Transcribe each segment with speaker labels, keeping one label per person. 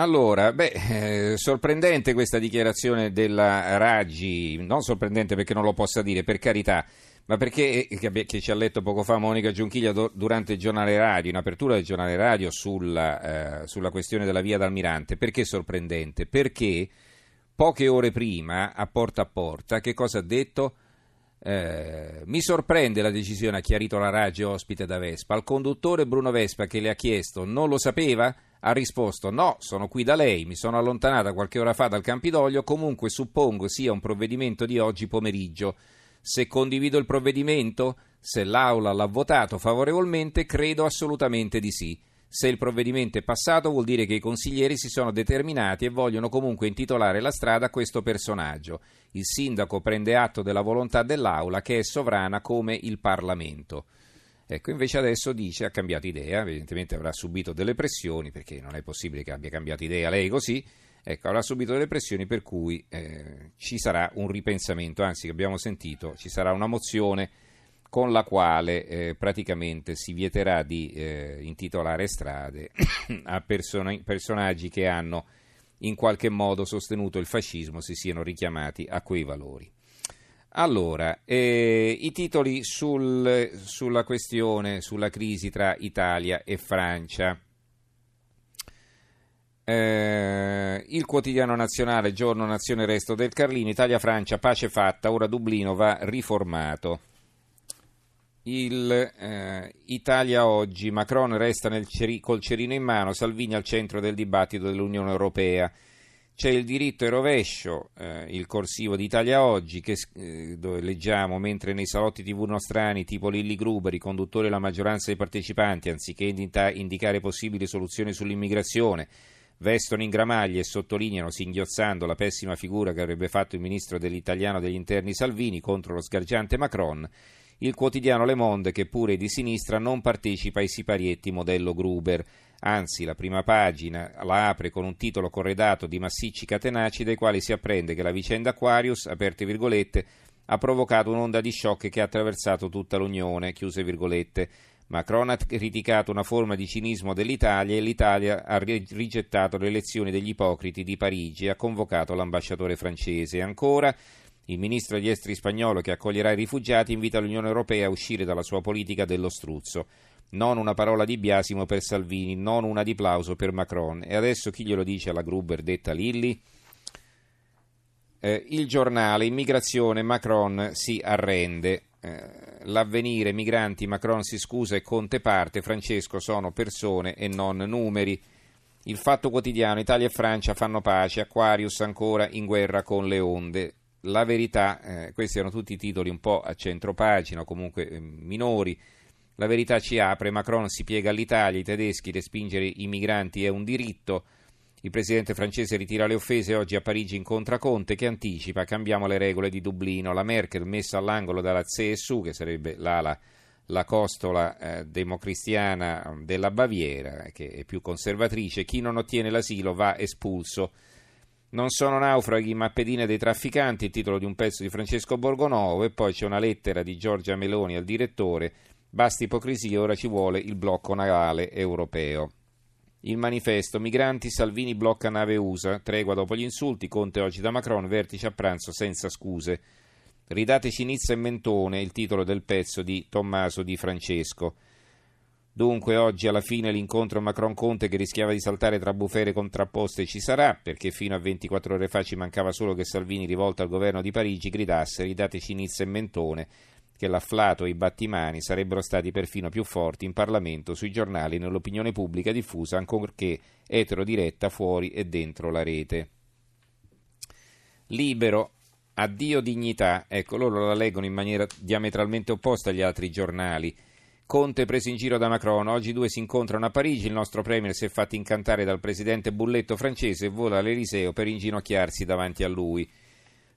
Speaker 1: Allora, beh, eh, sorprendente questa dichiarazione della Raggi, non sorprendente perché non lo possa dire, per carità, ma perché, eh, che, ci ha letto poco fa Monica Giunchiglia durante il giornale radio, in apertura del giornale radio sulla, eh, sulla questione della via d'Almirante, perché sorprendente? Perché poche ore prima, a porta a porta, che cosa ha detto? Eh, mi sorprende la decisione, ha chiarito la Raggi ospite da Vespa. Al conduttore Bruno Vespa che le ha chiesto non lo sapeva? Ha risposto no, sono qui da lei, mi sono allontanata qualche ora fa dal Campidoglio, comunque suppongo sia un provvedimento di oggi pomeriggio. Se condivido il provvedimento? Se l'Aula l'ha votato favorevolmente, credo assolutamente di sì. Se il provvedimento è passato vuol dire che i consiglieri si sono determinati e vogliono comunque intitolare la strada a questo personaggio. Il sindaco prende atto della volontà dell'Aula che è sovrana come il Parlamento. Ecco, invece adesso dice ha cambiato idea, evidentemente avrà subito delle pressioni, perché non è possibile che abbia cambiato idea lei così, ecco, avrà subito delle pressioni per cui eh, ci sarà un ripensamento, anzi che abbiamo sentito, ci sarà una mozione con la quale eh, praticamente si vieterà di eh, intitolare strade a person- personaggi che hanno in qualche modo sostenuto il fascismo, si siano richiamati a quei valori. Allora, eh, i titoli sul, sulla questione, sulla crisi tra Italia e Francia. Eh, il quotidiano nazionale, giorno nazione resto del Carlino, Italia-Francia, pace fatta, ora Dublino va riformato il eh, Italia oggi, Macron resta ceri- col cerino in mano, Salvini al centro del dibattito dell'Unione Europea. C'è il diritto e rovescio, eh, il corsivo d'Italia oggi, che, eh, dove leggiamo mentre nei salotti tv nostrani tipo Lilli Gruber, i conduttori e la maggioranza dei partecipanti, anziché indicare possibili soluzioni sull'immigrazione, vestono in gramaglie e sottolineano singhiozzando la pessima figura che avrebbe fatto il ministro dell'italiano degli interni Salvini contro lo sgargiante Macron il quotidiano Le Monde, che pure è di sinistra, non partecipa ai siparietti modello Gruber. Anzi, la prima pagina la apre con un titolo corredato di massicci catenacci dai quali si apprende che la vicenda Aquarius, aperte virgolette, ha provocato un'onda di shock che ha attraversato tutta l'Unione, chiuse virgolette. Macron ha criticato una forma di cinismo dell'Italia e l'Italia ha rigettato le elezioni degli ipocriti di Parigi e ha convocato l'ambasciatore francese. Ancora, il ministro degli esteri spagnolo che accoglierà i rifugiati invita l'Unione Europea a uscire dalla sua politica dello struzzo. Non una parola di biasimo per Salvini, non una di plauso per Macron. E adesso chi glielo dice alla Gruber detta Lilli? Eh, il giornale, immigrazione, Macron si arrende. Eh, l'avvenire, migranti, Macron si scusa e Conte parte, Francesco sono persone e non numeri. Il fatto quotidiano, Italia e Francia fanno pace, Aquarius ancora in guerra con le onde la verità, eh, questi erano tutti titoli un po' a centro pagina, comunque eh, minori. La verità ci apre, Macron si piega all'Italia, i tedeschi respingere i migranti è un diritto. Il presidente francese ritira le offese oggi a Parigi incontra Conte che anticipa cambiamo le regole di Dublino. La Merkel messa all'angolo dalla CSU, che sarebbe l'ala la costola eh, democristiana della Baviera, che è più conservatrice. Chi non ottiene l'asilo va espulso. Non sono naufraghi ma pedine dei trafficanti, il titolo di un pezzo di Francesco Borgonovo e poi c'è una lettera di Giorgia Meloni al direttore, basta ipocrisia, ora ci vuole il blocco navale europeo. Il manifesto, migranti, Salvini blocca nave USA, tregua dopo gli insulti, Conte oggi da Macron, vertice a pranzo senza scuse. Ridateci Nizza e Mentone, il titolo del pezzo di Tommaso Di Francesco. Dunque oggi alla fine l'incontro Macron-Conte che rischiava di saltare tra bufere contrapposte ci sarà, perché fino a 24 ore fa ci mancava solo che Salvini, rivolto al governo di Parigi, gridasse ridateci Nizza e Mentone, che l'afflato e i battimani sarebbero stati perfino più forti in Parlamento, sui giornali, nell'opinione pubblica diffusa, ancorché etero diretta fuori e dentro la rete. Libero, addio dignità, ecco loro la leggono in maniera diametralmente opposta agli altri giornali. Conte preso in giro da Macron. Oggi due si incontrano a Parigi. Il nostro Premier si è fatto incantare dal presidente Bulletto francese e vola all'Eliseo per inginocchiarsi davanti a lui.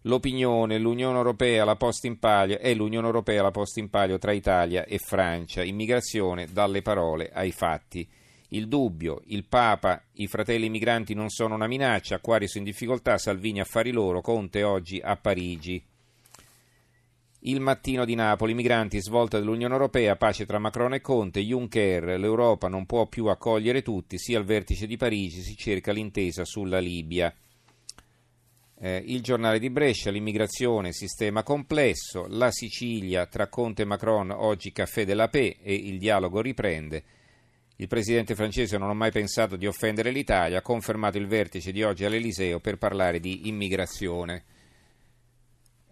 Speaker 1: L'opinione, l'Unione Europea, la posta in palio, è l'Unione Europea la posta in palio tra Italia e Francia. Immigrazione dalle parole ai fatti. Il dubbio, il Papa, i fratelli migranti non sono una minaccia, Aquarius in difficoltà, Salvini affari loro, Conte oggi a Parigi. Il mattino di Napoli, migranti, svolta dell'Unione Europea, pace tra Macron e Conte, Juncker, l'Europa non può più accogliere tutti, sia al vertice di Parigi si cerca l'intesa sulla Libia. Eh, il giornale di Brescia, l'immigrazione, sistema complesso, la Sicilia tra Conte e Macron, oggi caffè della P e il dialogo riprende. Il presidente francese non ha mai pensato di offendere l'Italia, ha confermato il vertice di oggi all'Eliseo per parlare di immigrazione.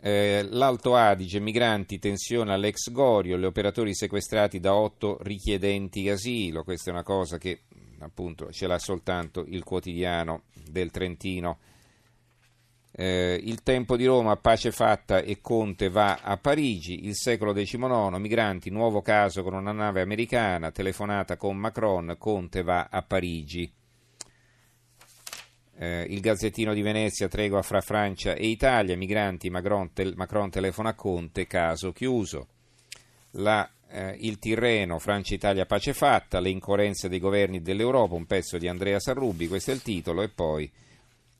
Speaker 1: Eh, L'Alto Adige, migranti, tensione all'ex Gorio, gli operatori sequestrati da otto richiedenti asilo. Questa è una cosa che appunto ce l'ha soltanto il quotidiano del Trentino. Eh, il tempo di Roma, pace fatta e Conte va a Parigi. Il secolo XIX, migranti, nuovo caso con una nave americana, telefonata con Macron, Conte va a Parigi eh, il Gazzettino di Venezia, tregua fra Francia e Italia, migranti, Macron, tel- Macron telefona a Conte, caso chiuso. La, eh, il Tirreno, Francia-Italia pace fatta, le incoerenze dei governi dell'Europa, un pezzo di Andrea Sarrubi, questo è il titolo, e poi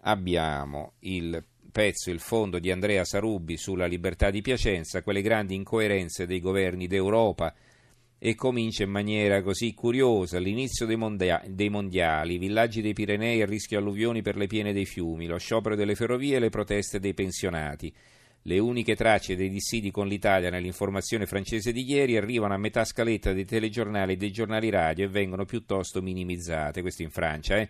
Speaker 1: abbiamo il pezzo, il fondo di Andrea Sarubbi sulla libertà di Piacenza, quelle grandi incoerenze dei governi d'Europa e comincia in maniera così curiosa l'inizio dei, mondia- dei, mondiali, i villaggi dei Pirenei a rischio alluvioni per le piene dei fiumi, lo sciopero delle ferrovie e le proteste dei pensionati. Le uniche tracce dei dissidi con l'Italia nell'informazione francese di ieri arrivano a metà scaletta dei telegiornali e dei giornali radio e vengono piuttosto minimizzate, questo in Francia, eh?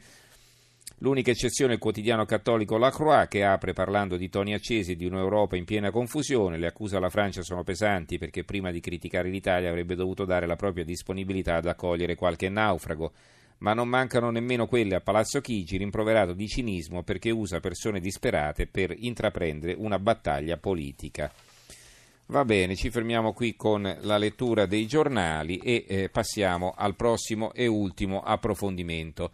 Speaker 1: L'unica eccezione è il quotidiano cattolico La Croix che apre parlando di toni accesi di un'Europa in piena confusione. Le accuse alla Francia sono pesanti perché prima di criticare l'Italia avrebbe dovuto dare la propria disponibilità ad accogliere qualche naufrago. Ma non mancano nemmeno quelle a Palazzo Chigi, rimproverato di cinismo perché usa persone disperate per intraprendere una battaglia politica. Va bene, ci fermiamo qui con la lettura dei giornali e eh, passiamo al prossimo e ultimo approfondimento.